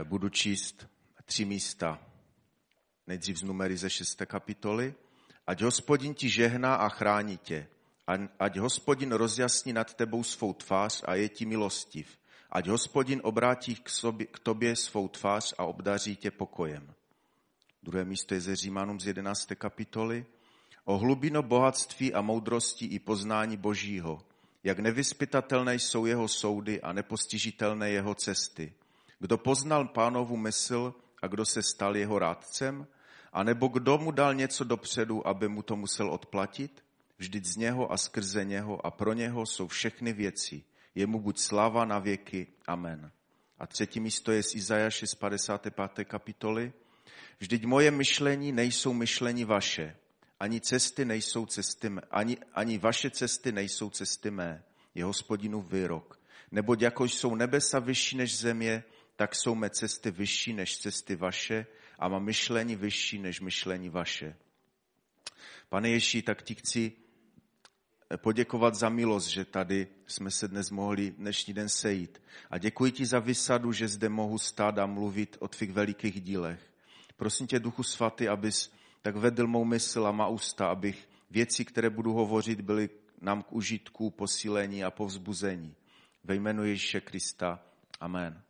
Eh, budu číst tři místa. Nejdřív z numery ze šesté kapitoly. Ať hospodin ti žehná a chrání tě. Ať hospodin rozjasní nad tebou svou tvář a je ti milostiv. Ať hospodin obrátí k, sobě, k tobě svou tvář a obdaří tě pokojem. Druhé místo je ze Římanům z 11. kapitoly. O hlubino bohatství a moudrosti i poznání Božího, jak nevyspytatelné jsou jeho soudy a nepostižitelné jeho cesty. Kdo poznal pánovu mysl a kdo se stal jeho rádcem? A nebo kdo mu dal něco dopředu, aby mu to musel odplatit? Vždyť z něho a skrze něho a pro něho jsou všechny věci. Jemu buď sláva na věky. Amen. A třetí místo je z Izajaše z 55. kapitoly. Vždyť moje myšlení nejsou myšlení vaše, ani cesty nejsou cesty mé, ani, ani vaše cesty nejsou cesty mé, je hospodinův výrok. Neboť jako jsou nebesa vyšší než země, tak jsou mé cesty vyšší než cesty vaše a má myšlení vyšší než myšlení vaše. Pane Ježí, tak ti chci poděkovat za milost, že tady jsme se dnes mohli dnešní den sejít. A děkuji ti za vysadu, že zde mohu stát a mluvit o tvých velikých dílech. Prosím tě, Duchu Svatý, abys tak vedl mou mysl a má ústa, abych věci, které budu hovořit, byly nám k užitku, posílení a povzbuzení. Ve jménu Ježíše Krista. Amen.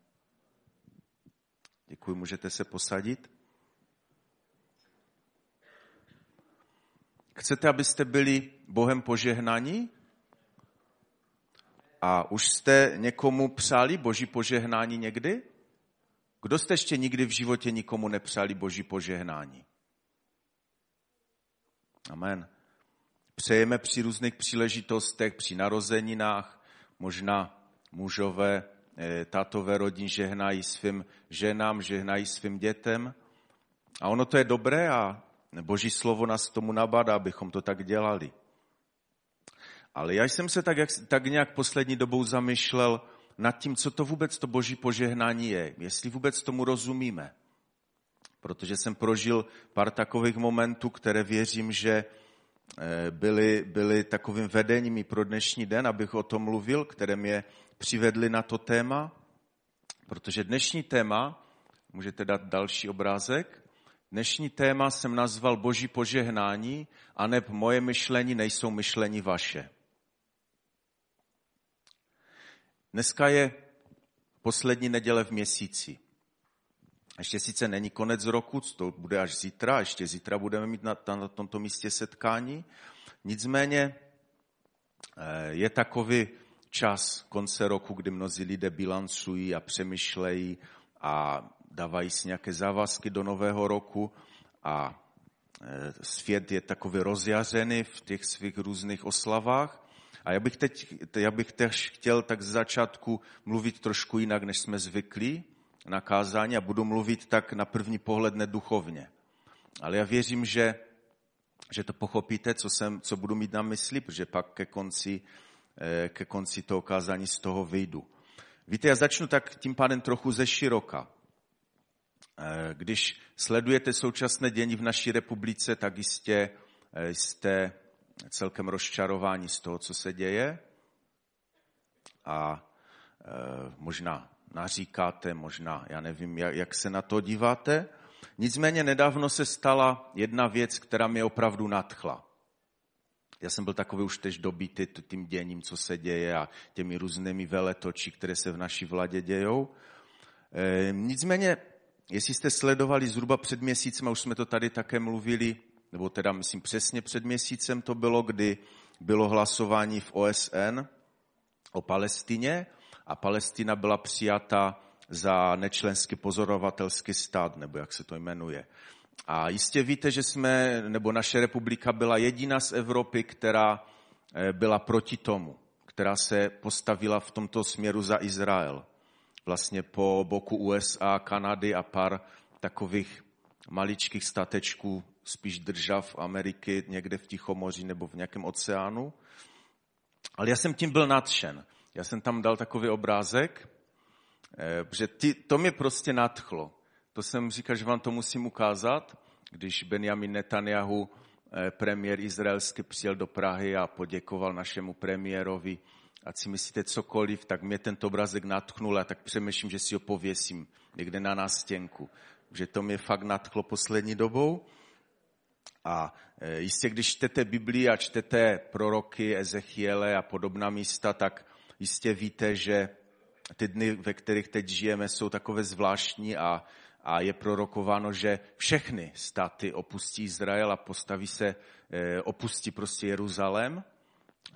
Děkuji, můžete se posadit. Chcete, abyste byli Bohem požehnaní? A už jste někomu přáli Boží požehnání někdy? Kdo jste ještě nikdy v životě nikomu nepřáli Boží požehnání? Amen. Přejeme při různých příležitostech, při narozeninách, možná mužové, eh, tatové rodin žehnají svým ženám, žehnají svým dětem. A ono to je dobré a Boží slovo nás tomu nabádá, abychom to tak dělali. Ale já jsem se tak, jak, tak nějak poslední dobou zamýšlel nad tím, co to vůbec to boží požehnání je, jestli vůbec tomu rozumíme. Protože jsem prožil pár takových momentů, které věřím, že eh, byly, byly takovým vedením pro dnešní den, abych o tom mluvil, které mě přivedly na to téma. Protože dnešní téma, můžete dát další obrázek, Dnešní téma jsem nazval Boží požehnání, a neb moje myšlení nejsou myšlení vaše. Dneska je poslední neděle v měsíci. Ještě sice není konec roku, to bude až zítra, ještě zítra budeme mít na, na tomto místě setkání. Nicméně eh, je takový čas konce roku, kdy mnozí lidé bilancují a přemýšlejí a dávají si nějaké závazky do nového roku a e, svět je takový rozjařený v těch svých různých oslavách. A já bych teď, já bych teď chtěl tak z začátku mluvit trošku jinak, než jsme zvyklí na kázání a budu mluvit tak na první pohled neduchovně. Ale já věřím, že, že to pochopíte, co, jsem, co budu mít na mysli, protože pak ke konci, ke konci toho kázání z toho vyjdu. Víte, já začnu tak tím pádem trochu ze široka. Eh, když sledujete současné dění v naší republice, tak jistě eh, jste celkem rozčarováni z toho, co se děje. A eh, možná naříkáte, možná, já nevím, jak se na to díváte. Nicméně nedávno se stala jedna věc, která mě opravdu nadchla. Já jsem byl takový už tež dobitý tím děním, co se děje a těmi různými veletoči, které se v naší vládě dějou. Nicméně Jestli jste sledovali zhruba před měsícem, a už jsme to tady také mluvili, nebo teda myslím přesně před měsícem to bylo, kdy bylo hlasování v OSN o Palestině a Palestina byla přijata za nečlenský pozorovatelský stát, nebo jak se to jmenuje. A jistě víte, že jsme, nebo naše republika byla jediná z Evropy, která eh, byla proti tomu, která se postavila v tomto směru za Izrael vlastně po boku USA, Kanady a pár takových maličkých statečků, spíš držav Ameriky někde v Tichomoří nebo v nějakém oceánu. Ale já jsem tím byl nadšen. Já jsem tam dal takový obrázek, eh, že ty, to mě prostě nadchlo. To jsem říkal, že vám to musím ukázat, když Benjamin Netanyahu, eh, premiér izraelský, přijel do Prahy a poděkoval našemu premiérovi ať si myslíte cokoliv, tak mě tento obrazek natchnul a tak přemýšlím, že si ho pověsím někde na nástěnku. Že to mě fakt natchlo poslední dobou. A e, jistě, když čtete Biblii a čtete proroky Ezechiele a podobná místa, tak jistě víte, že ty dny, ve kterých teď žijeme, jsou takové zvláštní a, a je prorokováno, že všechny státy opustí Izrael a postaví se, e, opustí prostě Jeruzalém.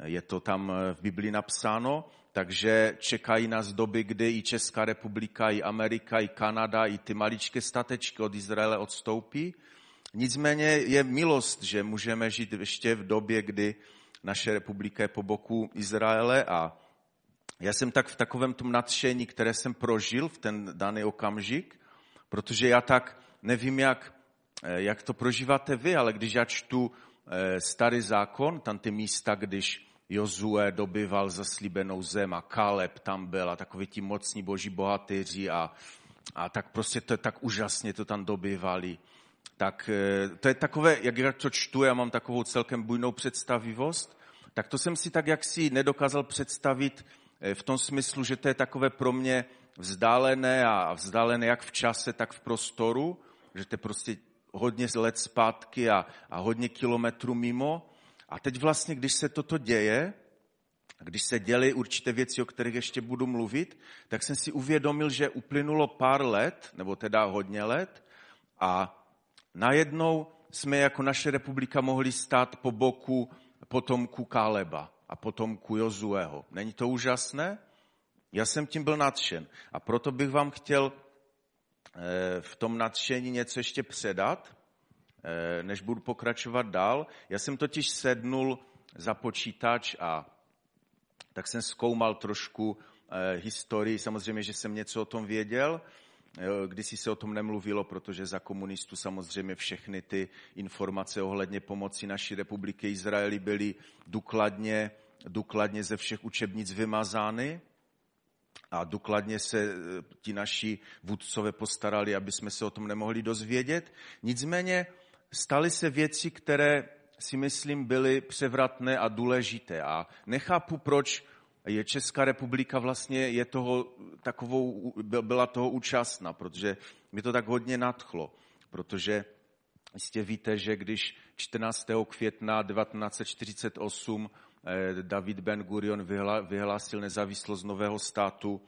Je to tam v Biblii napsáno, takže čekají nás doby, kdy i Česká republika, i Amerika, i Kanada, i ty maličké statečky od Izraele odstoupí. Nicméně je milost, že můžeme žít ještě v době, kdy naše republika je po boku Izraele. A já jsem tak v takovém tom nadšení, které jsem prožil v ten daný okamžik, protože já tak nevím, jak, eh, jak to prožíváte vy, ale když já čtu eh, starý zákon, tam ty místa, když Jozue dobyval zaslíbenou zem a Kaleb tam byl a takový ti mocní boží bohatýři a, a tak prostě to tak úžasně to tam dobývali tak eh, to je takové, jak já to čtu, já mám takovou celkem bujnou představivost, tak to jsem si tak jaksi nedokázal představit v tom smyslu, že to je takové pro mě vzdálené a vzdálené jak v čase, tak v prostoru, že to je prostě hodně let zpátky a, a hodně kilometrů mimo. A teď vlastně, když se toto děje, když se děly určité věci, o kterých ještě budu mluvit, tak jsem si uvědomil, že uplynulo pár let, nebo teda hodně let, a najednou jsme jako naše republika mohli stát po boku potomku Káleba a potomku Jozueho. Není to úžasné? Já jsem tím byl nadšen. A proto bych vám chtěl eh, v tom nadšení něco ještě předat, eh, než budu pokračovat dál. Já jsem totiž sednul za počítač a tak jsem zkoumal trošku eh, historii. Samozřejmě, že jsem něco o tom věděl, Kdysi se o tom nemluvilo, protože za komunistů samozřejmě všechny ty informace ohledně pomoci naší republiky Izraeli byly důkladně, důkladně ze všech učebnic vymazány a důkladně se e, ti naši vůdcové postarali, aby jsme se o tom nemohli dozvědět. Nicméně staly se věci, které si myslím byly převratné a důležité. A nechápu, proč je Česká republika vlastně je toho takovou, byla toho účastna, protože mi to tak hodně nadchlo, protože jistě víte, že když 14. května 1948 eh, David Ben Gurion vyhlásil nezávislost nového státu,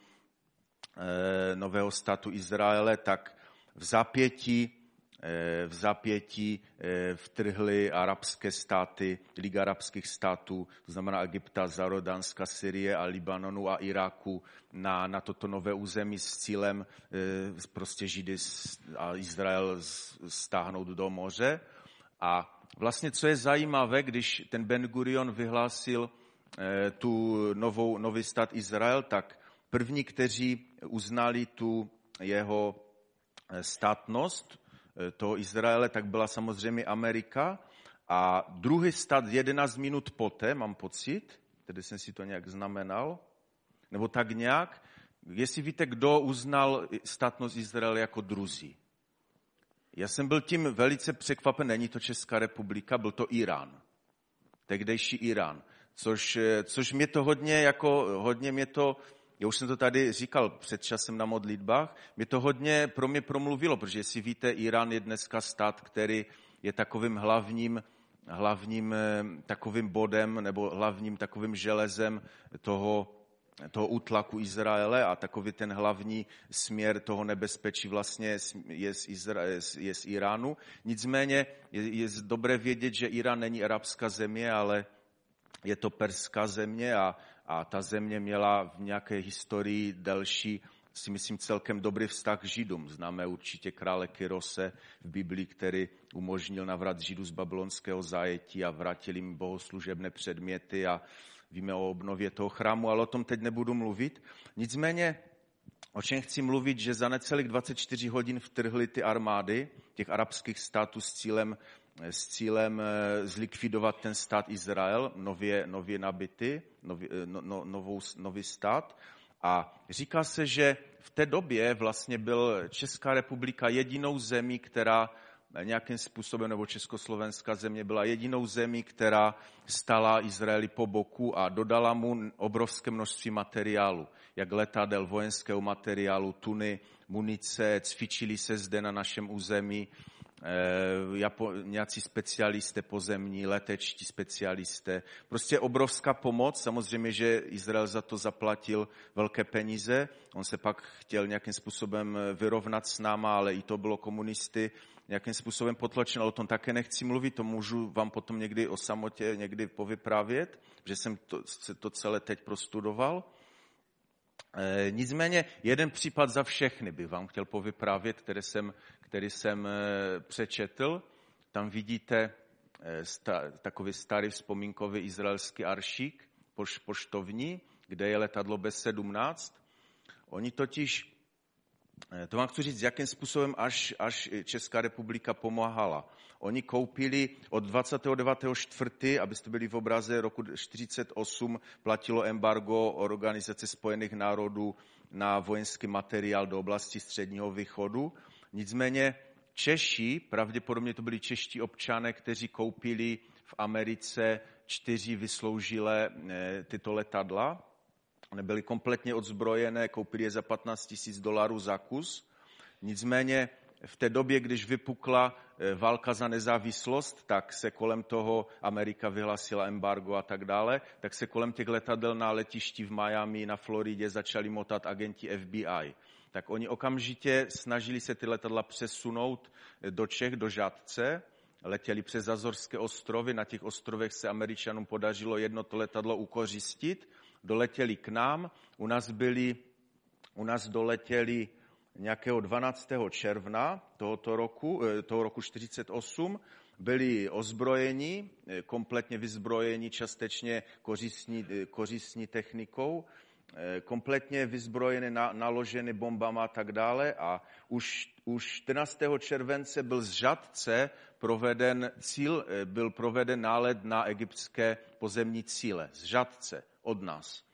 eh, nového státu Izraele, tak v zapětí Eh, v zapětí eh, vtrhly arabské státy, Liga arabských států, to znamená Egypta, Zarodánska, Syrie a Libanonu a Iráku na, na toto nové území s cílem eh, prostě Židy a Izrael stáhnout do moře. A vlastně, co je zajímavé, když ten Ben Gurion vyhlásil tu novou, nový stát Izrael, tak první, kteří uznali tu jeho státnost, Eh, toho Izraele, tak byla samozřejmě Amerika. A druhý stát 11 minut poté, mám pocit, tedy jsem si to nějak znamenal, nebo tak nějak, jestli víte, kdo uznal státnost Izraele jako druzí. Já jsem byl tím velice překvapen, není to Česká republika, byl to Irán. Tehdejší Irán. Což, eh, což mě to hodně, jako, hodně mě to já už jsem to tady říkal před časem na modlitbách, mě to hodně pro mě promluvilo, protože si víte, Irán je dneska stát, který je takovým hlavním, hlavním eh, takovým bodem nebo hlavním takovým železem toho, toho útlaku Izraele a takový ten hlavní směr toho nebezpečí vlastně je z, Izra- je z Iránu. Nicméně je, je dobré vědět, že Irán není arabská země, ale je to perská země a a ta země měla v nějaké historii delší, si myslím, celkem dobrý vztah k Židům. Známe určitě krále Kyrose v Biblii, který umožnil navrat Židů z babylonského zajetí a vrátil jim bohoslužebné předměty a víme o obnově toho chrámu, ale o tom teď nebudu mluvit. Nicméně, o čem chci mluvit, že za necelých 24 hodin vtrhly ty armády těch arabských států s cílem s cílem eh, zlikvidovat ten stát Izrael, nově, nově nabity, nový, eh, no, no, novou, nový stát. A říká se, že v té době vlastně byl Česká republika jedinou zemí, která nějakým způsobem, nebo Československá země byla jedinou zemí, která stala Izraeli po boku a dodala mu obrovské množství materiálu, jak letadel, vojenského materiálu, tuny, munice, cvičili se zde na našem území, Eh, Japo, nějací specialisté pozemní, letečtí specialisté. Prostě obrovská pomoc. Samozřejmě, že Izrael za to zaplatil velké peníze. On se pak chtěl nějakým způsobem eh, vyrovnat s náma, ale i to bylo komunisty nějakým způsobem potlačeno. O tom také nechci mluvit, to můžu vám potom někdy o samotě někdy povyprávět, že jsem to, se to celé teď prostudoval. E, nicméně jeden případ za všechny bych vám chtěl povyprávět, které jsem který jsem eh, přečetl. Tam vidíte eh, takový starý vzpomínkový izraelský aršík, poštovní, kde je letadlo B-17. Oni totiž, to vám chci říct, jakým způsobem až, až Česká republika pomáhala. Oni koupili od 29.4., abyste byli v obraze, roku 1948 platilo embargo Organizace spojených národů na vojenský materiál do oblasti Středního východu Nicméně Češi, pravděpodobně to byli čeští občané, kteří koupili v Americe čtyři vysloužilé eh, tyto letadla. Nebyly kompletně odzbrojené, koupili je za 15 tisíc dolarů za kus. Nicméně v té době, když vypukla eh, válka za nezávislost, tak se kolem toho Amerika vyhlasila embargo a tak dále, tak se kolem těch letadel na letišti v Miami, na Floridě začali motat agenti FBI tak oni okamžitě snažili se ty letadla přesunout do Čech, do Žadce, letěli přes Azorské ostrovy, na těch ostrovech se Američanům podařilo jedno to letadlo ukořistit, doletěli k nám, u nás byli, u nás doletěli nějakého 12. června tohoto roku, eh, toho roku 48, byli ozbrojeni, eh, kompletně vyzbrojeni, částečně kořistní, eh, kořistní technikou kompletně vyzbrojeny, na, naloženy bombama a tak dále a už, už 14. července byl z Žadce proveden cíl, byl proveden nálet na egyptské pozemní cíle. Z Žadce od nás.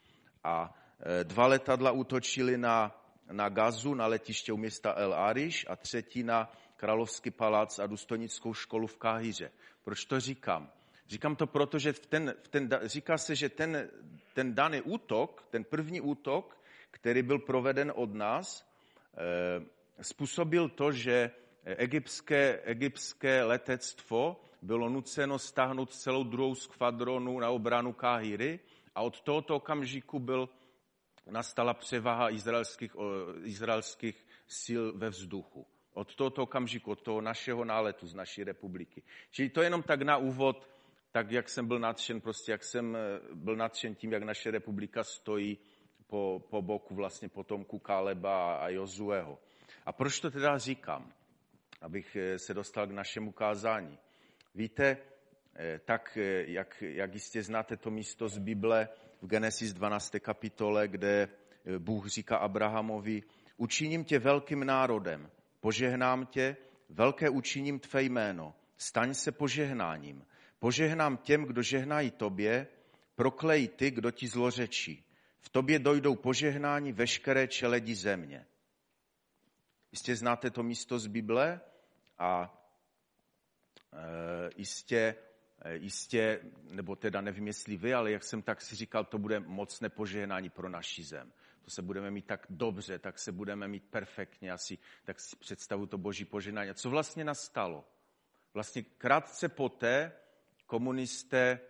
A eh, dva letadla útočili na, na Gazu, na letiště u města El Arish a třetí na Královský palác a důstojnickou školu v Káhyře. Proč to říkám? Říkám to proto, že v ten, v ten, říká se, že ten, ten daný útok, ten první útok, který byl proveden od nás, eh, způsobil to, že egyptské, egyptské letectvo bylo nuceno stáhnout celou druhou skvadronu na obranu Káhyry a od tohoto okamžiku byl, nastala převaha izraelských, izraelských sil ve vzduchu. Od tohoto okamžiku, od toho našeho náletu z naší republiky. Čili to jenom tak na úvod, tak jak jsem byl nadšen, prostě jak jsem eh, byl nadšen tím, jak naše republika stojí po, po boku vlastně potomku Kaleba a Jozueho. A proč to teda říkám? Abych eh, se dostal k našemu kázání. Víte, tak jak, jak jistě znáte to místo z Bible v Genesis 12. kapitole, kde Bůh říká Abrahamovi, učiním tě velkým národem, požehnám tě, velké učiním tvé jméno, staň se požehnáním. Požehnám těm, kdo žehnají tobě, proklej ty, kdo ti zlořečí. V tobě dojdou požehnání veškeré čeledi země. Jistě znáte to místo z Bible a e, jistě, jistě, nebo teda nevím, jestli vy, ale jak jsem tak si říkal, to bude mocné požehnání pro naši zem. To se budeme mít tak dobře, tak se budeme mít perfektně, asi tak si představu to boží požehnání. A co vlastně nastalo? Vlastně krátce poté, komunisté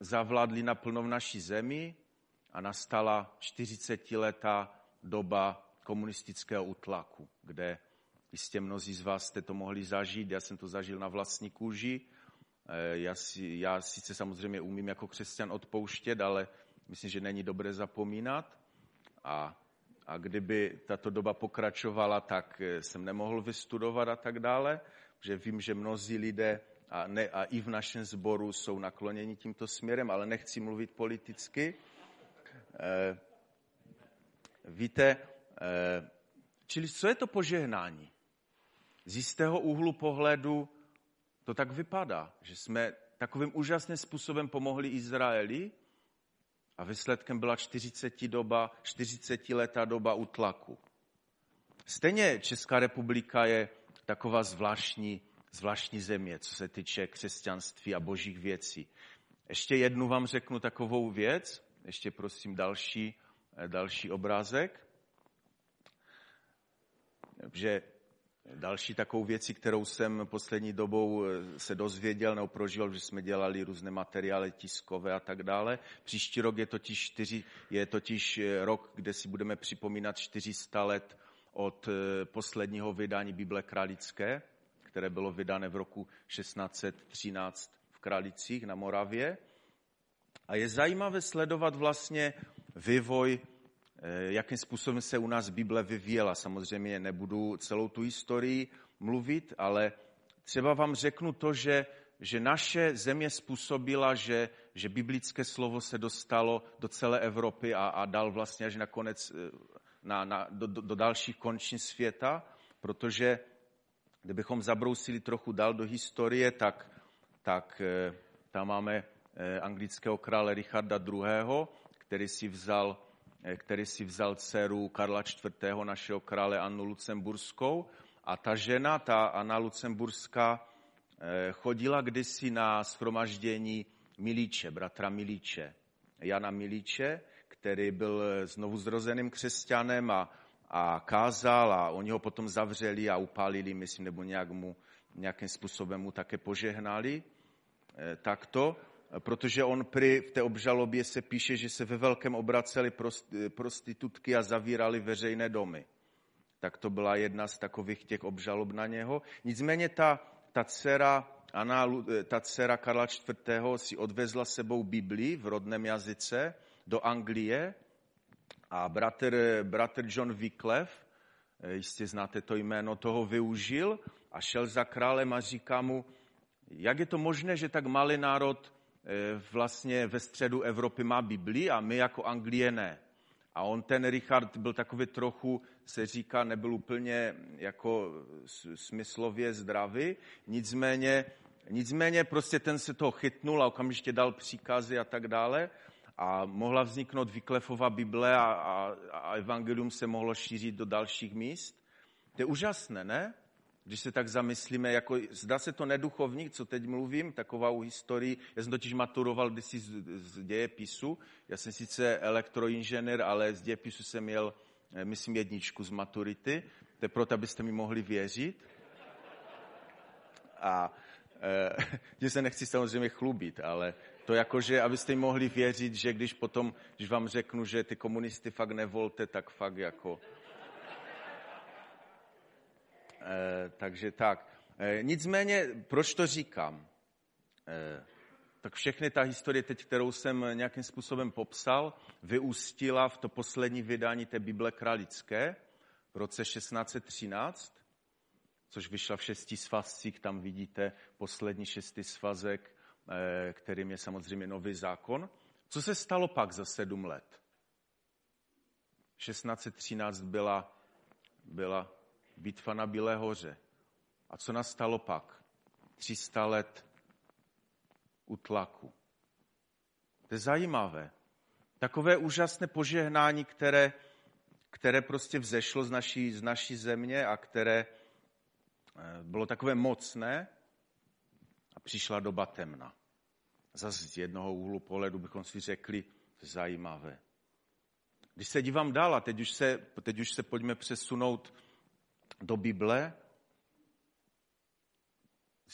zavládli naplno v naší zemi a nastala 40-letá doba komunistického utlaku, kde jistě mnozí z vás jste to mohli zažít, já jsem to zažil na vlastní kůži. Eh, já, si, já sice samozřejmě umím jako křesťan odpouštět, ale myslím, že není dobré zapomínat. A, a kdyby tato doba pokračovala, tak eh, jsem nemohl vystudovat a tak dále, že vím, že mnozí lidé a, ne, a i v našem sboru jsou nakloněni tímto směrem, ale nechci mluvit politicky. E, víte, e, čili co je to požehnání? Z jistého úhlu pohledu to tak vypadá, že jsme takovým úžasným způsobem pomohli Izraeli a výsledkem byla 40, doba, 40 letá doba utlaku. Stejně Česká republika je taková zvláštní, zvláštní země, co se týče křesťanství a božích věcí. Ještě jednu vám řeknu takovou věc, ještě prosím další, další obrázek, že Další takovou věcí, kterou jsem poslední dobou eh, se dozvěděl nebo prožil, že jsme dělali různé materiály tiskové a tak dále. Příští rok je totiž, čtyři, je totiž eh, rok, kde si budeme připomínat 400 let od eh, posledního vydání Bible Kralické, které bylo vydané v roku 1613 v Kralicích na Moravě. A je zajímavé sledovat vlastně vývoj jakým způsobem se u nás Bible vyvíjela. Samozřejmě nebudu celou tu historii mluvit, ale třeba vám řeknu to, že, že naše země způsobila, že, že biblické slovo se dostalo do celé Evropy a, a dal vlastně až nakonec eh, na, na, do, do dalších končin světa, protože kdybychom zabrousili trochu dál do historie, tak, tak eh, tam máme anglického krále Richarda II., který si vzal Eh, který si vzal dceru Karla IV., našeho krále Annu Lucemburskou. A ta žena, ta Anna Lucemburská, eh, chodila kdysi na schromaždění Milíče, bratra Milíče, Jana Milíče, který byl znovu zrozeným křesťanem a, a kázal a oni ho potom zavřeli a upálili, myslím, nebo nějak mu, nějakým způsobem mu také požehnali. Eh, takto protože on při v té obžalobě se píše, že se ve velkém obraceli prostitutky a zavírali veřejné domy. Tak to byla jedna z takových těch obžalob na něho. Nicméně ta, ta dcera, Anna, ta dcera Karla IV. si odvezla sebou Biblii v rodném jazyce do Anglie a bratr, bratr John Wycliffe, eh, jistě znáte to jméno, toho využil a šel za králem a říká mu, jak je to možné, že tak malý národ Eh, vlastně ve středu Evropy má Bibli a my jako Anglie ne. A on ten Richard byl takový trochu, se říká, nebyl úplně jako smyslově zdravý, nicméně, nicméně prostě ten se toho chytnul a okamžitě dal příkazy a tak dále a mohla vzniknout Vyklefova Bible a, a, a evangelium se mohlo šířit do dalších míst. To je úžasné, ne? Když se tak zamyslíme, jako zdá se to neduchovník, co teď mluvím, takovou historii. Já jsem totiž maturoval kdysi z, z dějepisu. Já jsem sice elektroinženýr, ale z dějepisu jsem měl, eh, myslím, jedničku z maturity. To je proto, abyste mi mohli věřit. A e, se nechci samozřejmě chlubit, ale to jako, že abyste mi mohli věřit, že když potom, když vám řeknu, že ty komunisty fakt nevolte, tak fakt jako Eh, takže tak. Eh, nicméně, proč to říkám? Eh, tak všechny ta historie teď, kterou jsem nějakým způsobem popsal, vyústila v to poslední vydání té Bible kralické v roce 1613, což vyšla v šesti svazcích, tam vidíte poslední šestý svazek, kterým je samozřejmě nový zákon. Co se stalo pak za sedm let? 1613 byla, byla bitva na Bílé hoře. A co nastalo pak? 300 let utlaku. To je zajímavé. Takové úžasné požehnání, které, které prostě vzešlo z naší, z naší země a které eh, bylo takové mocné a přišla doba temna. Zase z jednoho úhlu pohledu bychom si řekli, zajímavé. Když se dívám dál, a teď už se, teď už se pojďme přesunout do Bible.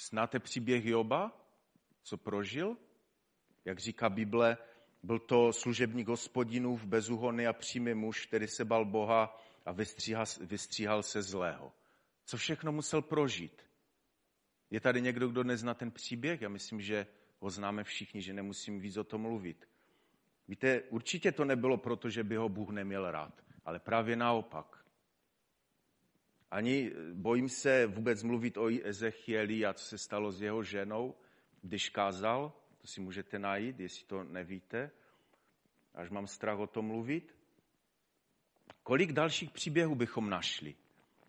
Znáte příběh Joba, co prožil? Jak říká Bible, byl to služebník hospodinův, bezúhonný a přímý muž, který se bal Boha a vystříhal, vystříhal se zlého. Co všechno musel prožít? Je tady někdo, kdo nezná ten příběh? Já myslím, že ho známe všichni, že nemusím víc o tom mluvit. Víte, určitě to nebylo proto, že by ho Bůh neměl rád, ale právě naopak. Ani bojím se vůbec mluvit o Ezechieli a co se stalo s jeho ženou, když kázal. To si můžete najít, jestli to nevíte. Až mám strach o tom mluvit. Kolik dalších příběhů bychom našli?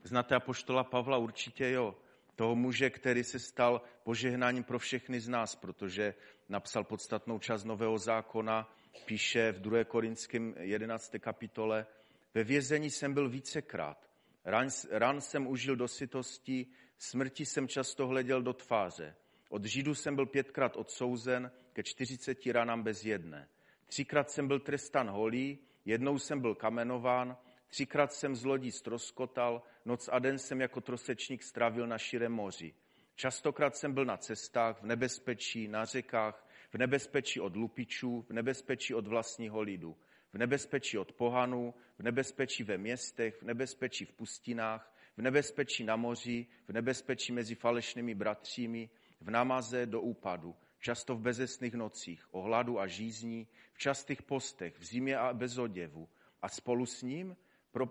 Znáte apoštola Pavla? Určitě jo. Toho muže, který se stal požehnáním pro všechny z nás, protože napsal podstatnou část Nového zákona, píše v 2. Korinském 11. kapitole, ve vězení jsem byl vícekrát. Ran, ran jsem užil do sytosti, Smrti jsem často hleděl do tváře. Od Židů jsem byl pětkrát odsouzen ke čtyřiceti ranám bez jedné. Třikrát jsem byl trestan holý, jednou jsem byl kamenován, třikrát jsem z lodí stroskotal, noc a den jsem jako trosečník strávil na širém moři. Častokrát jsem byl na cestách, v nebezpečí, na řekách, v nebezpečí od lupičů, v nebezpečí od vlastního lidu, v nebezpečí od pohanů, v nebezpečí ve městech, v nebezpečí v pustinách, v nebezpečí na moři, v nebezpečí mezi falešnými bratřími, v namaze do úpadu, často v bezesných nocích, o hladu a žízní, v častých postech, v zimě a bez oděvu. A spolu s ním pro,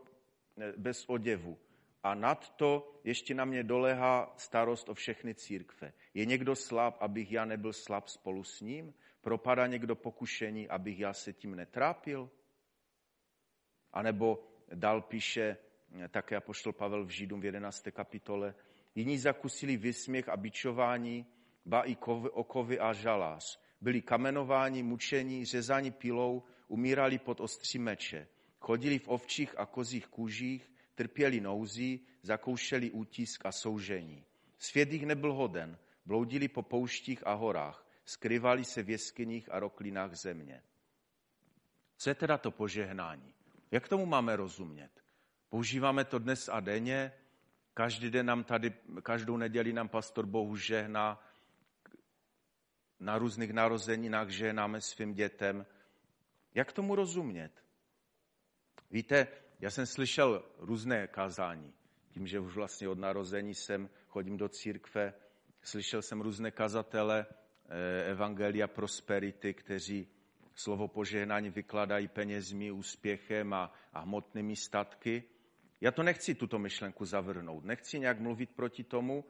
bez oděvu. A nad to ještě na mě dolehá starost o všechny církve. Je někdo slab, abych já nebyl slab spolu s ním? Propadá někdo pokušení, abych já se tím netrápil? A nebo dal píše také poštol Pavel v Židům v 11. kapitole, jiní zakusili vysměch a bičování, ba i okovy a žalář. Byli kamenováni, mučení, řezáni pilou, umírali pod ostří meče. Chodili v ovčích a kozích kůžích, trpěli nouzí, zakoušeli útisk a soužení. Svět jich nebyl hoden, bloudili po pouštích a horách, skrývali se v jeskyních a roklinách země. Co je teda to požehnání? Jak tomu máme rozumět? Používáme to dnes a denně, každý den nám tady, každou neděli nám pastor Bohu žehná, na různých narozeninách žehnáme svým dětem. Jak tomu rozumět? Víte, já jsem slyšel různé kázání. Tím, že už vlastně od narození jsem, chodím do církve, slyšel jsem různé kazatele Evangelia Prosperity, kteří slovo požehnání vykladají penězmi, úspěchem a, a hmotnými statky. Já to nechci tuto myšlenku zavrhnout, nechci nějak mluvit proti tomu,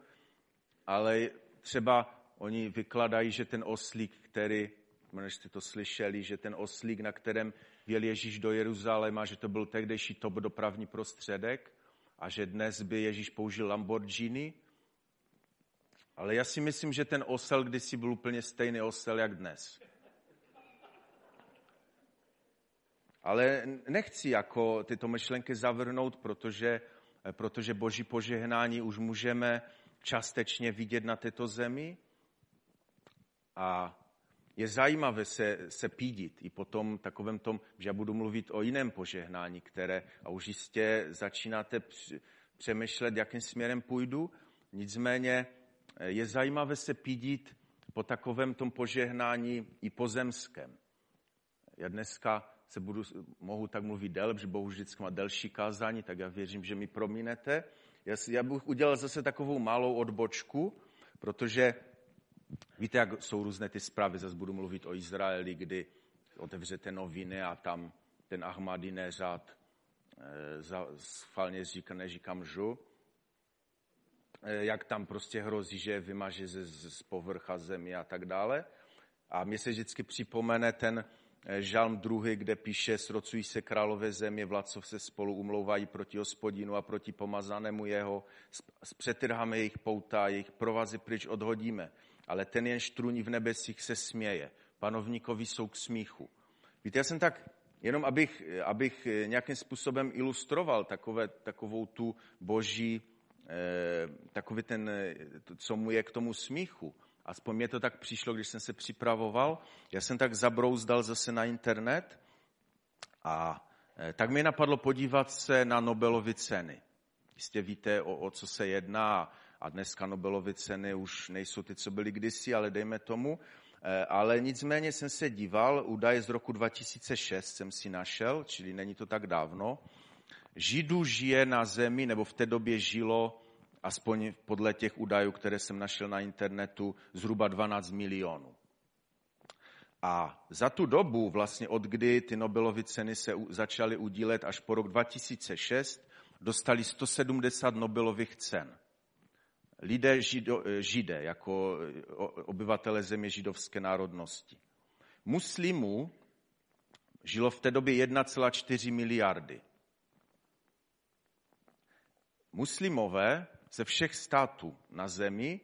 ale třeba oni vykladají, že ten oslík, který, možná jste to slyšeli, že ten oslík, na kterém věl Ježíš do Jeruzaléma, že to byl tehdejší top dopravní prostředek a že dnes by Ježíš použil Lamborghini. Ale já si myslím, že ten osel kdysi byl úplně stejný osel jak dnes. Ale nechci jako tyto myšlenky zavrhnout, protože, protože boží požehnání už můžeme částečně vidět na této zemi. A je zajímavé se, se pídit i po tom takovém tom, že já budu mluvit o jiném požehnání, které, a už jistě začínáte přemýšlet, jakým směrem půjdu. Nicméně je zajímavé se pídit po takovém tom požehnání i pozemském. Já dneska se budu, mohu tak mluvit déle, protože Bohu vždycky má delší kázání, tak já věřím, že mi prominete. Já, si, já bych udělal zase takovou malou odbočku, protože víte, jak jsou různé ty zprávy, zase budu mluvit o Izraeli, kdy otevřete noviny a tam ten Ahmadineřád e, schválně říká, neříkám žu, jak tam prostě hrozí, že vymaže z, z povrcha země a tak dále. A mně se vždycky připomene ten Eh, žalm druhý, kde píše, srocují se králové země, vládcov se spolu umlouvají proti hospodinu a proti pomazanému jeho, přetrháme jejich pouta, jejich provazy pryč odhodíme. Ale ten jen štruní v nebesích se směje. Panovníkovi jsou k smíchu. Víte, já jsem tak, jenom abych, abych nějakým způsobem ilustroval takové, takovou tu boží, eh, takový ten, co mu je k tomu smíchu. Aspoň mě to tak přišlo, když jsem se připravoval. Já jsem tak zabrouzdal zase na internet a eh, tak mi napadlo podívat se na Nobelovy ceny. Jistě víte, o, o co se jedná a dneska Nobelovy ceny už nejsou ty, co byly kdysi, ale dejme tomu. Eh, ale nicméně jsem se díval, údaje z roku 2006 jsem si našel, čili není to tak dávno. Židů žije na zemi, nebo v té době žilo aspoň podle těch údajů, které jsem našel na internetu, zhruba 12 milionů. A za tu dobu, vlastně od kdy ty Nobelovy ceny se začaly udílet až po rok 2006, dostali 170 Nobelových cen. Lidé žido, židé, jako obyvatele země židovské národnosti. Muslimů žilo v té době 1,4 miliardy. Muslimové ze všech států na zemi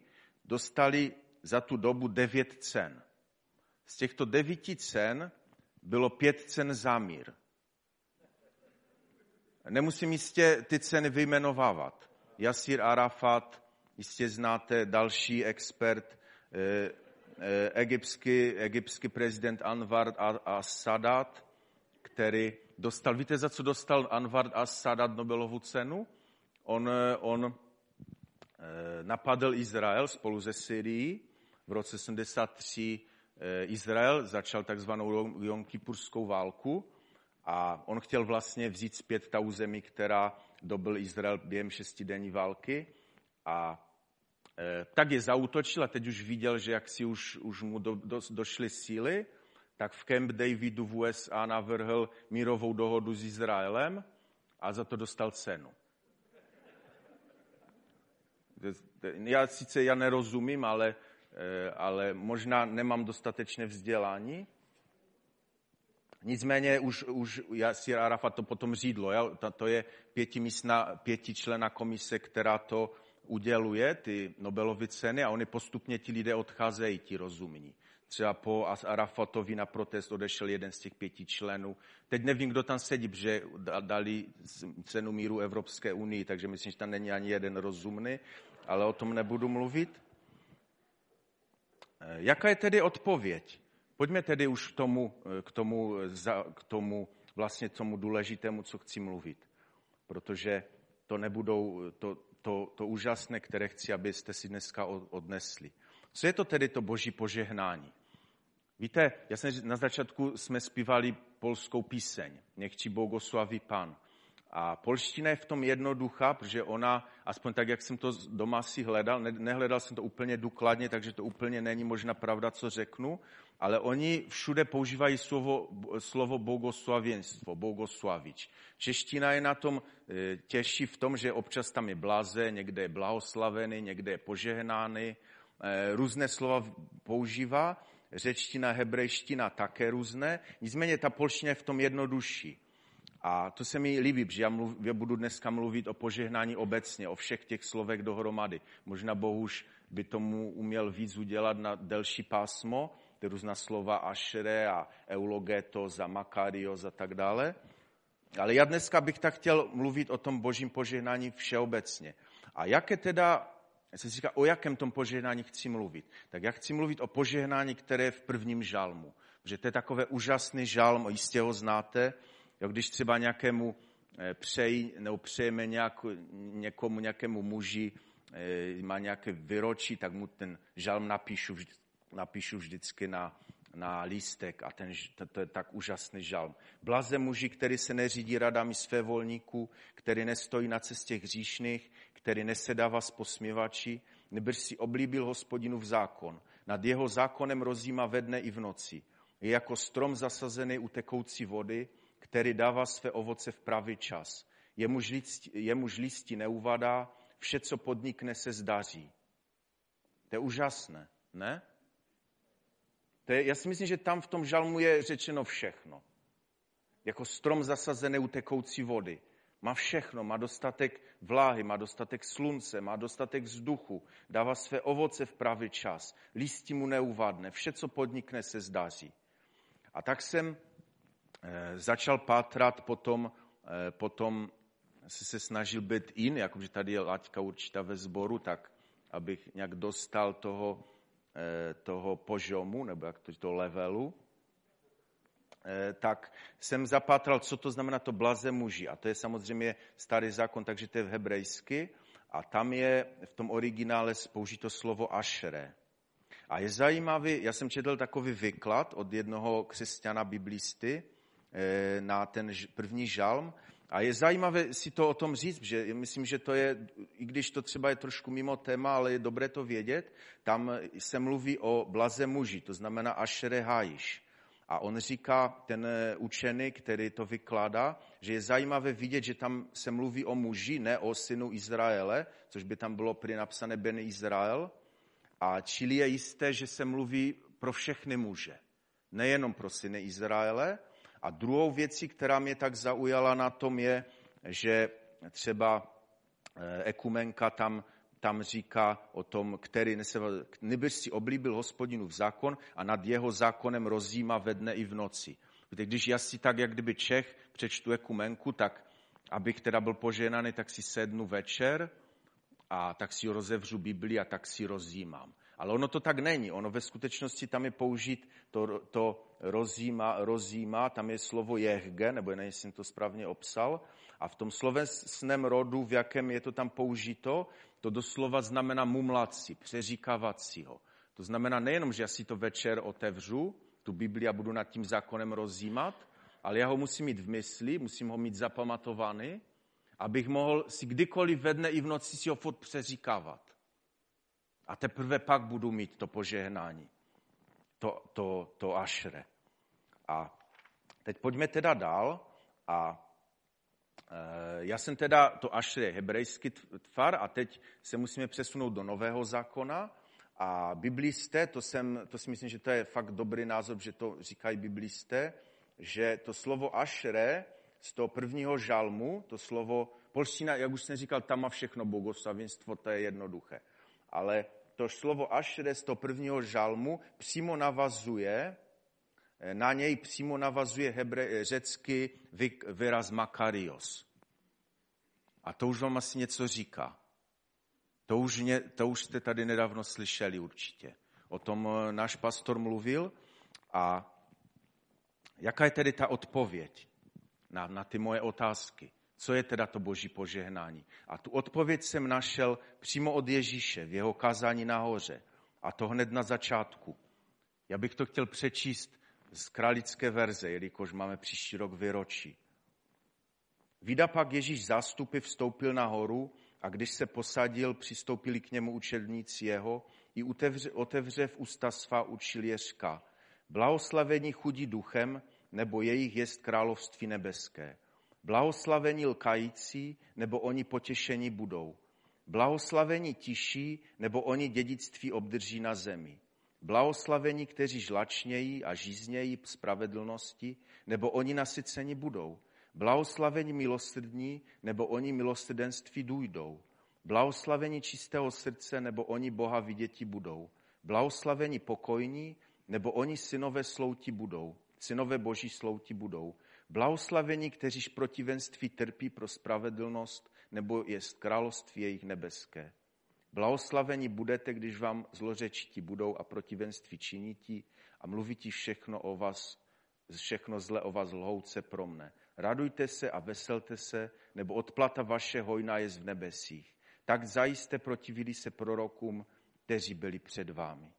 dostali za tu dobu devět cen. Z těchto devíti cen bylo pět cen za mír. Nemusím jistě ty ceny vyjmenovávat. Jasir Arafat, Jistě znáte další expert, eh, eh, egyptský, egyptský prezident Anwar al-Sadat, který dostal, víte, za co dostal Anwar al-Sadat Nobelovu cenu? On, on napadl Izrael spolu ze Syrií. V roce 73 Izrael začal takzvanou Jonkipurskou válku a on chtěl vlastně vzít zpět ta území, která dobil Izrael během šestidenní války. A e, tak je zautočil a teď už viděl, že jak si už, už mu do, do, došly síly, tak v Camp Davidu v USA navrhl mírovou dohodu s Izraelem a za to dostal cenu. Já sice já nerozumím, ale, e, ale možná nemám dostatečné vzdělání, Nicméně už, už Jasir Arafat to potom řídlo. Ja? To je pětimístná, pětičlená komise, která to uděluje, ty Nobelovy ceny, a oni postupně ti lidé odcházejí, ti rozumní. Třeba po Arafatovi na protest odešel jeden z těch pěti členů. Teď nevím, kdo tam sedí, protože dali cenu míru Evropské unii, takže myslím, že tam není ani jeden rozumný, ale o tom nebudu mluvit. Eh, jaká je tedy odpověď? Pojďme tedy už k tomu, k tomu, k tomu vlastně tomu důležitému, co chci mluvit. Protože to nebudou to, to, to úžasné, které chci, abyste si dneska odnesli. Co je to tedy to boží požehnání? Víte, já jsem na začátku jsme zpívali polskou píseň. Nechci Bogoslaví Pan. A polština je v tom jednoduchá, protože ona, aspoň tak, jak jsem to doma si hledal, nehledal jsem to úplně důkladně, takže to úplně není možná pravda, co řeknu, ale oni všude používají slovo, slovo bogoslavěnstvo, bogoslavič. Čeština je na tom e, těžší v tom, že občas tam je blaze, někde je blahoslavený, někde je požehnány, e, různé slova používá, řečtina, hebrejština také různé, nicméně ta polština je v tom jednodušší. A to se mi líbí, že já, mluv, já budu dneska mluvit o požehnání obecně, o všech těch slovech dohromady. Možná Bohuž by tomu uměl víc udělat na delší pásmo, ty různá slova ašere a eulogetos a makarios a tak dále. Ale já dneska bych tak chtěl mluvit o tom božím požehnání všeobecně. A jaké teda, já jsem si říkal, o jakém tom požehnání chci mluvit? Tak já chci mluvit o požehnání, které je v prvním žalmu. Protože to je takové úžasný žalm, jistě ho znáte, Jo, když třeba nějakému eh, přeji, nebo přejeme nějak, někomu, nějakému muži, eh, má nějaké vyročí, tak mu ten žalm napíšu, napíšu vždycky na, na lístek a ten, to, to je tak úžasný žalm. Blaze muži, který se neřídí radami své volníků, který nestojí na cestě hříšných, který nesedává s posměvači, nebrž si oblíbil hospodinu v zákon. Nad jeho zákonem rozjíma ve dne i v noci. Je jako strom zasazený u tekoucí vody, který dává své ovoce v pravý čas. Jemuž, listi, jemuž listi neuvadá, vše, co podnikne, se zdaří. To je úžasné, ne? To je, já si myslím, že tam v tom žalmu je řečeno všechno. Jako strom zasazený u tekoucí vody. Má všechno, má dostatek vláhy, má dostatek slunce, má dostatek vzduchu, dává své ovoce v pravý čas, lístí mu neuvadne, vše, co podnikne, se zdaří. A tak jsem začal pátrat potom, eh, potom si se snažil být in, jakože tady je laťka určitá ve sboru, tak abych nějak dostal toho, eh, toho požomu, nebo jak to, toho levelu, tak jsem zapátral, co to znamená to blaze muži. A to je samozřejmě starý zákon, takže to je v hebrejsky. A tam je v tom originále použito slovo ašere. A je zajímavý, já jsem četl takový vyklad od jednoho křesťana biblisty, Eh, na ten první žalm. A je zajímavé si to o tom říct, že myslím, že to je, i když to třeba je trošku mimo téma, ale je dobré to vědět, tam se mluví o blaze muži, to znamená Ashere Hajiš. A on říká, ten eh, učený, který to vykládá, že je zajímavé vidět, že tam se mluví o muži, ne o synu Izraele, což by tam bylo při napsané Ben Izrael. A čili je jisté, že se mluví pro všechny muže. Nejenom pro syny Izraele, a druhou věcí, která mě tak zaujala na tom, je, že třeba eh, ekumenka tam, tam říká o tom, který nebyš si oblíbil hospodinu v zákon a nad jeho zákonem rozjíma ve dne i v noci. Když já si tak, jak kdyby Čech přečtu ekumenku, tak abych teda byl poženaný, tak si sednu večer a tak si rozevřu Bibli a tak si rozjímám. Ale ono to tak není. Ono ve skutečnosti tam je použít to, to rozjíma, rozjíma, tam je slovo jehge, nebo nevím, jsem to správně obsal. A v tom slovesném rodu, v jakém je to tam použito, to doslova znamená mumlaci, přeříkavacího. To znamená nejenom, že já si to večer otevřu, tu Bibli a budu nad tím zákonem rozjímat, ale já ho musím mít v mysli, musím ho mít zapamatovaný, abych mohl si kdykoliv ve dne i v noci si ho fot přeříkávat. A teprve pak budu mít to požehnání, to, to, to ašre. A teď pojďme teda dál a e, já jsem teda, to ašre hebrejský tvar a teď se musíme přesunout do nového zákona a biblisté, to, jsem, to si myslím, že to je fakt dobrý názor, že to říkají biblisté, že to slovo ašre z toho prvního žalmu, to slovo, polština, jak už jsem říkal, tam má všechno bogoslavinstvo, to je jednoduché. Ale to slovo ašre z toho prvního žalmu přímo navazuje, na něj přímo navazuje hebre, řecky výraz makarios. A to už vám asi něco říká. To už, mě, to už jste tady nedávno slyšeli určitě. O tom eh, náš pastor mluvil a jaká je tedy ta odpověď na, na ty moje otázky? Co je teda to boží požehnání? A tu odpověď jsem našel přímo od Ježíše v jeho kázání nahoře. A to hned na začátku. Já bych to chtěl přečíst z králické verze, jelikož máme příští rok výročí. Vida pak Ježíš zástupy vstoupil nahoru a když se posadil, přistoupili k němu učedníci jeho i otevře, otevře v ústa svá učil Jeřka. Blahoslavení chudí duchem, nebo jejich jest království nebeské. Blahoslavení lkající, nebo oni potěšení budou. Blahoslavení tiší, nebo oni dědictví obdrží na zemi. Blahoslavení, kteří žlačnějí a žíznějí spravedlnosti, nebo oni nasyceni budou. Blahoslavení milosrdní, nebo oni milostrdenství důjdou. Blahoslavení čistého srdce, nebo oni Boha viděti budou. Blahoslavení pokojní, nebo oni synové slouti budou. Synové boží slouti budou. Blahoslavení, kteříž protivenství trpí pro spravedlnost, nebo je království jejich nebeské. Blahoslavení budete, když vám zlořečtí budou a protivenství činití a mluvití všechno o vás, všechno zle o vás lhouce pro mne. Radujte se a veselte se, nebo odplata vaše hojna je v nebesích. Tak zajisté protivili se prorokům, kteří byli před vámi.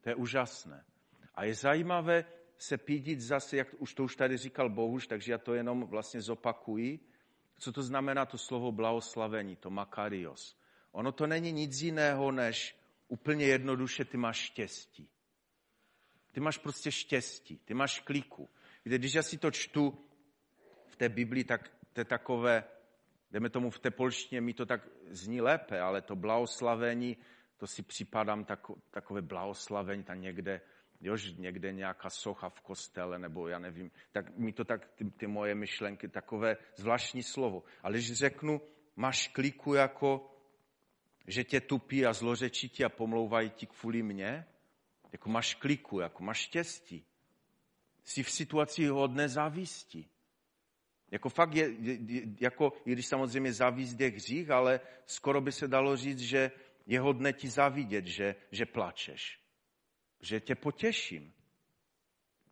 To je úžasné. A je zajímavé se pídit zase, jak už to už tady říkal Bohuž, takže já to jenom vlastně zopakuji. Co to znamená to slovo blahoslavení, to makarios? Ono to není nic jiného, než úplně jednoduše ty máš štěstí. Ty máš prostě štěstí, ty máš kliku. Víte, když já si to čtu v té Biblii, tak to je takové, jdeme tomu v té polštině, mi to tak zní lépe, ale to blahoslavení, to si připadám tako, takové blahoslavení tam někde, jož někde nějaká socha v kostele, nebo já nevím, tak mi to tak, ty, ty moje myšlenky, takové zvláštní slovo. Ale když řeknu, máš kliku jako, že tě tupí a zlořečí ti a pomlouvají ti kvůli mně, jako máš kliku, jako máš štěstí jsi v situaci hodné závisti. Jako fakt je, jako, i když samozřejmě závíst je hřích, ale skoro by se dalo říct, že je hodné ti závidět, že, že plačeš. Že tě potěším.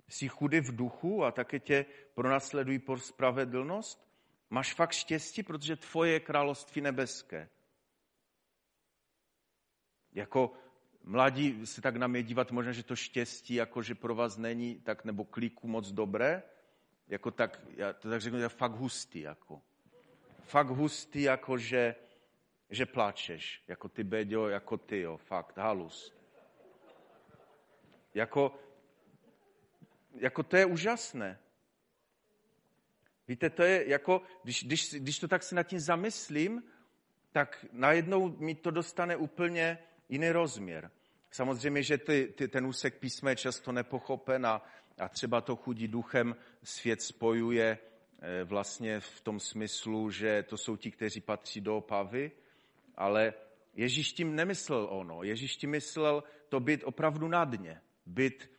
Jsi chudý v duchu a také tě pronásledují por spravedlnost. Máš fakt štěstí, protože tvoje je království nebeské. Jako mladí se tak na mě dívat, možná, že to štěstí, jako že pro vás není, tak nebo kliku moc dobré, jako tak, já to tak řeknu, je fakt hustý, jako. Fakt hustý, jako že, že pláčeš, jako ty, Beďo, jako ty, jo, fakt, halus. Jako, jako to je úžasné. Víte, to je jako, když, když, když to tak se nad tím zamyslím, tak najednou mi to dostane úplně jiný rozměr. Samozřejmě, že ty, ty, ten úsek písma je často nepochopen a, a třeba to chudí duchem svět spojuje eh, vlastně v tom smyslu, že to jsou ti, kteří patří do opavy, ale Ježíš tím nemyslel ono. Ježíš tím myslel to být opravdu na dně, být,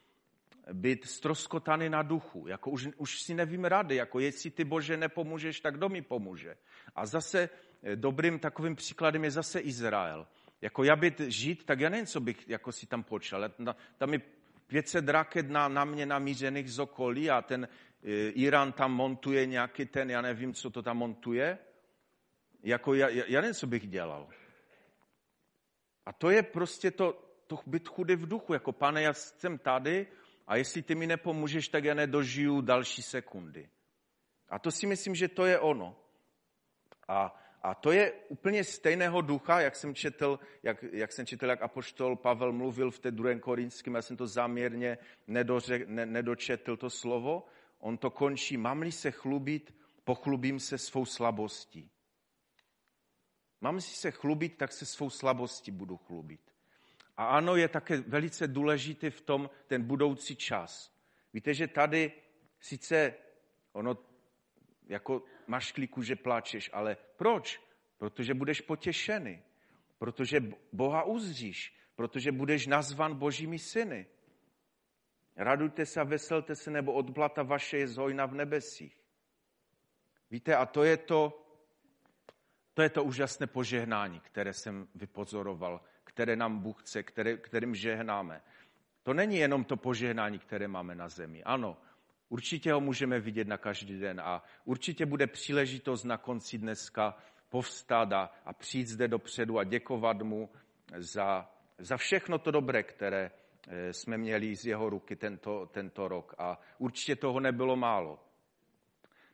být stroskotaný na duchu. Jako už, už si nevím rady, jako jestli ty Bože nepomůžeš, tak kdo mi pomůže. A zase eh, dobrým takovým příkladem je zase Izrael. Jako já být žít, tak já nevím, co bych jako si tam počal. Tam je 500 raket na, na mě namířených z okolí a ten e, Irán tam montuje nějaký ten, já nevím, co to tam montuje. Jako já, já nevím, co bych dělal. A to je prostě to, to být chudý v duchu, jako pane, já jsem tady a jestli ty mi nepomůžeš, tak já nedožiju další sekundy. A to si myslím, že to je ono. A, a to je úplně stejného ducha, jak jsem četl, jak, jak jsem četl, jak apoštol Pavel mluvil v té druhém korinském, já jsem to záměrně nedořek, ne, nedočetl to slovo. On to končí, mám-li se chlubit, pochlubím se svou slabostí. Mám si se chlubit, tak se svou slabostí budu chlubit. A ano, je také velice důležitý v tom ten budoucí čas. Víte, že tady sice ono jako kliku, že pláčeš, ale proč? Protože budeš potěšený, protože Boha uzříš, protože budeš nazvan božími syny. Radujte se a veselte se, nebo odplata vaše je zhojna v nebesích. Víte, a to je to, to je to úžasné požehnání, které jsem vypozoroval, které nám Bůh chce, které, kterým žehnáme. To není jenom to požehnání, které máme na zemi. Ano, určitě ho můžeme vidět na každý den a určitě bude příležitost na konci dneska povstat a, a přijít zde dopředu a děkovat mu za, za všechno to dobré, které eh, jsme měli z jeho ruky tento, tento rok. A určitě toho nebylo málo.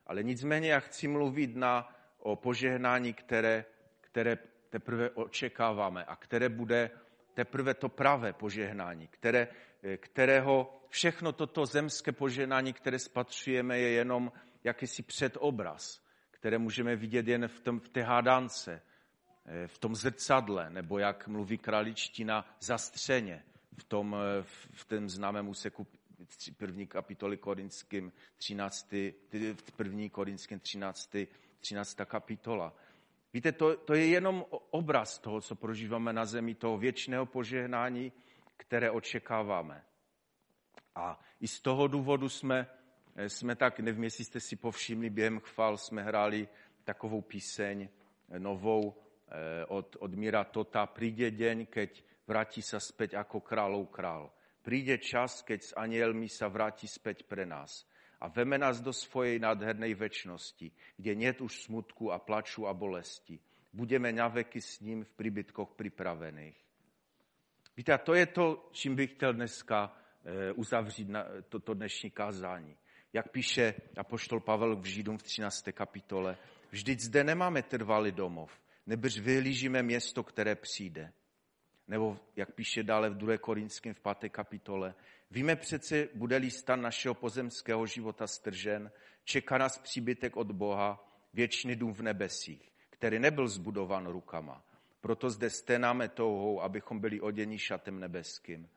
Ale nicméně já chci mluvit na, o požehnání, které, které teprve očekáváme a které bude teprve to pravé požehnání, které, kterého všechno toto zemské požehnání, které spatřujeme, je jenom jakýsi předobraz, které můžeme vidět jen v, tom, v té hádance, v tom zrcadle, nebo jak mluví kraličtina, zastřeně, v tom, v tom známém úseku první kapitoly korinským 13, v první korinským 13 13. kapitola. Víte, to, to je jenom obraz toho, co prožíváme na zemi, toho věčného požehnání, které očekáváme. A i z toho důvodu jsme, jsme tak, nevím, jestli jste si povšimli, během chval jsme hráli takovou píseň novou eh, od, od Mira Tota. Přijde deň, keď vrátí se zpět jako králou král. Přijde čas, keď s anielmi se vrátí zpět pre nás a veme nás do svojej nádhernej väčšnosti, kde niet už smutku a plaču a bolesti. Budeme naveky s ním v príbytkoch pripravených. Víte, a to je to, čím bych chtěl dneska eh, uzavřít na toto dnešní kázání. Jak píše apoštol Pavel v Židům v 13. kapitole, vždyť zde nemáme trvalý domov, nebrž vyhlížíme město, které přijde. Nebo jak píše dále v 2. Korinském v 5. kapitole, Víme přece, bude-li stan našeho pozemského života stržen, čeká nás příbytek od Boha, věčný dům v nebesích, který nebyl zbudovan rukama. Proto zde sténáme touhou, abychom byli oděni šatem nebeským.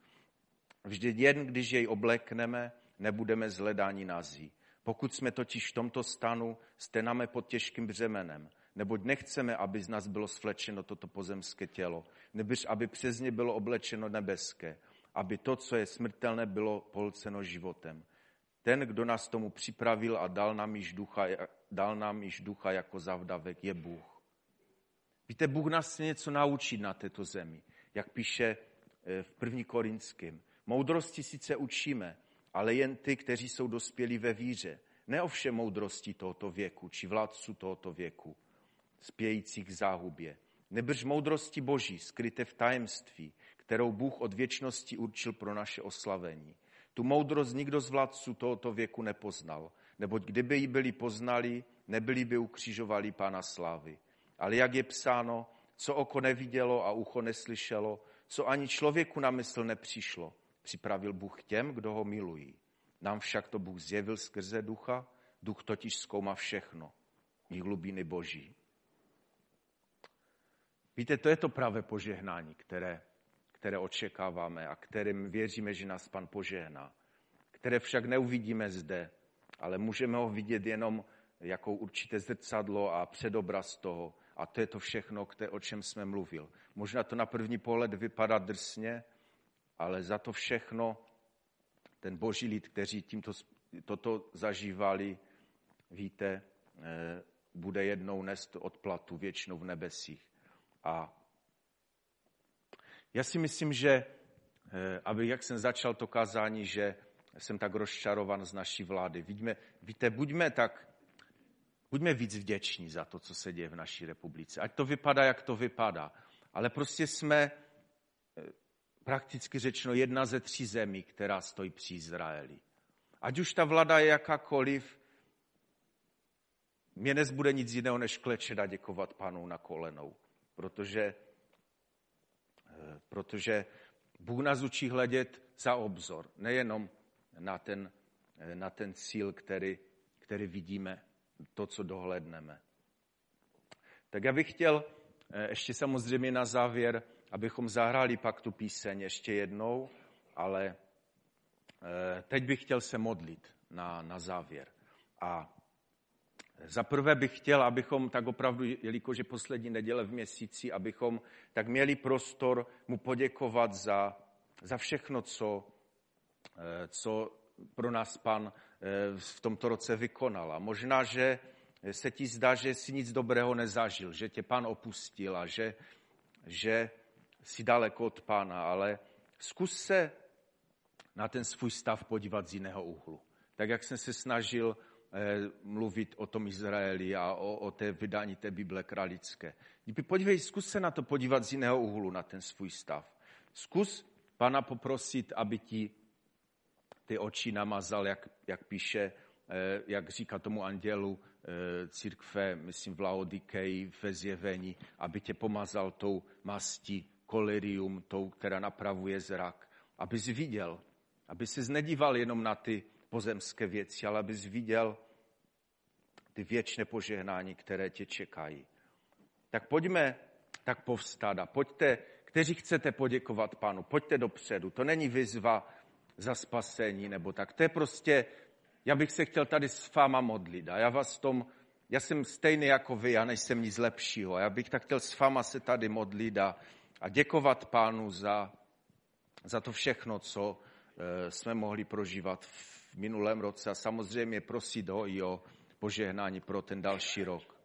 Vždyť jen když jej oblékneme, nebudeme zhledáni nazí. Pokud jsme totiž v tomto stanu, sténáme pod těžkým břemenem, neboť nechceme, aby z nás bylo svlečeno toto pozemské tělo, nebož aby přes ně bylo oblečeno nebeské aby to, co je smrtelné, bylo polceno životem. Ten, kdo nás tomu připravil a dal nám již ducha, dal nám již ducha jako zavdavek, je Bůh. Víte, Bůh nás chce něco naučit na této zemi, jak píše eh, v první Korinském. Moudrosti sice učíme, ale jen ty, kteří jsou dospělí ve víře. Ne o vše moudrosti tohoto věku, či vládců tohoto věku, spějících k záhubě. Nebrž moudrosti Boží, skryté v tajemství, kterou Bůh od věčnosti určil pro naše oslavení. Tu moudrost nikdo z vládců tohoto věku nepoznal, neboť kdyby ji byli poznali, nebyli by ukřižovali Pána slávy. Ale jak je psáno, co oko nevidělo a ucho neslyšelo, co ani člověku na mysl nepřišlo, připravil Bůh těm, kdo ho milují. Nám však to Bůh zjevil skrze ducha, duch totiž zkoumá všechno, i hlubiny boží. Víte, to je to pravé požehnání, které které očekáváme a kterým věříme, že nás Pan požehná. Které však neuvidíme zde, ale můžeme ho vidět jenom jako určité zrcadlo a předobraz toho. A to je to všechno, o čem jsme mluvil. Možná to na první pohled vypadá drsně, ale za to všechno ten boží lid, kteří tímto, toto zažívali, víte, eh, bude jednou nést odplatu věčnou v nebesích. A já si myslím, že, eh, aby jak jsem začal to kázání, že jsem tak rozčarovan z naší vlády. Vidíme, víte, buďme tak, buďme víc vděční za to, co se děje v naší republice. Ať to vypadá, jak to vypadá. Ale prostě jsme eh, prakticky řečeno jedna ze tří zemí, která stojí při Izraeli. Ať už ta vláda je jakákoliv, mě nezbude nic jiného, než klečet a děkovat panu na kolenou. Protože, eh, protože Bůh nás učí hledět za obzor, nejenom na ten, eh, na ten cíl, který, který vidíme, to, co dohledneme. Tak já bych chtěl eh, ještě samozřejmě na závěr, abychom zahráli pak tu píseň ještě jednou, ale teď bych chtěl se modlit na, na závěr. A za prvé bych chtěl, abychom tak opravdu, jelikož je poslední neděle v měsíci, abychom tak měli prostor mu poděkovat za, za všechno, co, eh, co pro nás pan eh, v tomto roce vykonal. A možná, že se ti zdá, že jsi nic dobrého nezažil, že tě pan opustil a že, že jsi daleko od pána, ale zkus se na ten svůj stav podívat z jiného úhlu. Tak jak jsem se snažil mluvit o tom Izraeli a o, o té vydání té Bible kralické. Podívej, zkus se na to podívat z jiného úhlu, na ten svůj stav. Zkus pana poprosit, aby ti ty oči namazal, jak, jak píše, eh, jak říká tomu andělu eh, církve, myslím v Laodikeji, ve zjevení, aby tě pomazal tou mastí kolerium, tou, která napravuje zrak, abys viděl, aby se nedíval jenom na ty pozemské věci, ale abys viděl ty věčné požehnání, které tě čekají. Tak pojďme tak povstat a pojďte, kteří chcete poděkovat pánu, pojďte dopředu. To není výzva za spasení nebo tak. To je prostě, já bych se chtěl tady s váma modlit a já vás tom, já jsem stejný jako vy, já nejsem nic lepšího. Já bych tak chtěl s váma se tady modlit a, a děkovat pánu za, za to všechno, co e, jsme mohli prožívat v minulém roce a samozřejmě prosit ho i o požehnání pro ten další rok.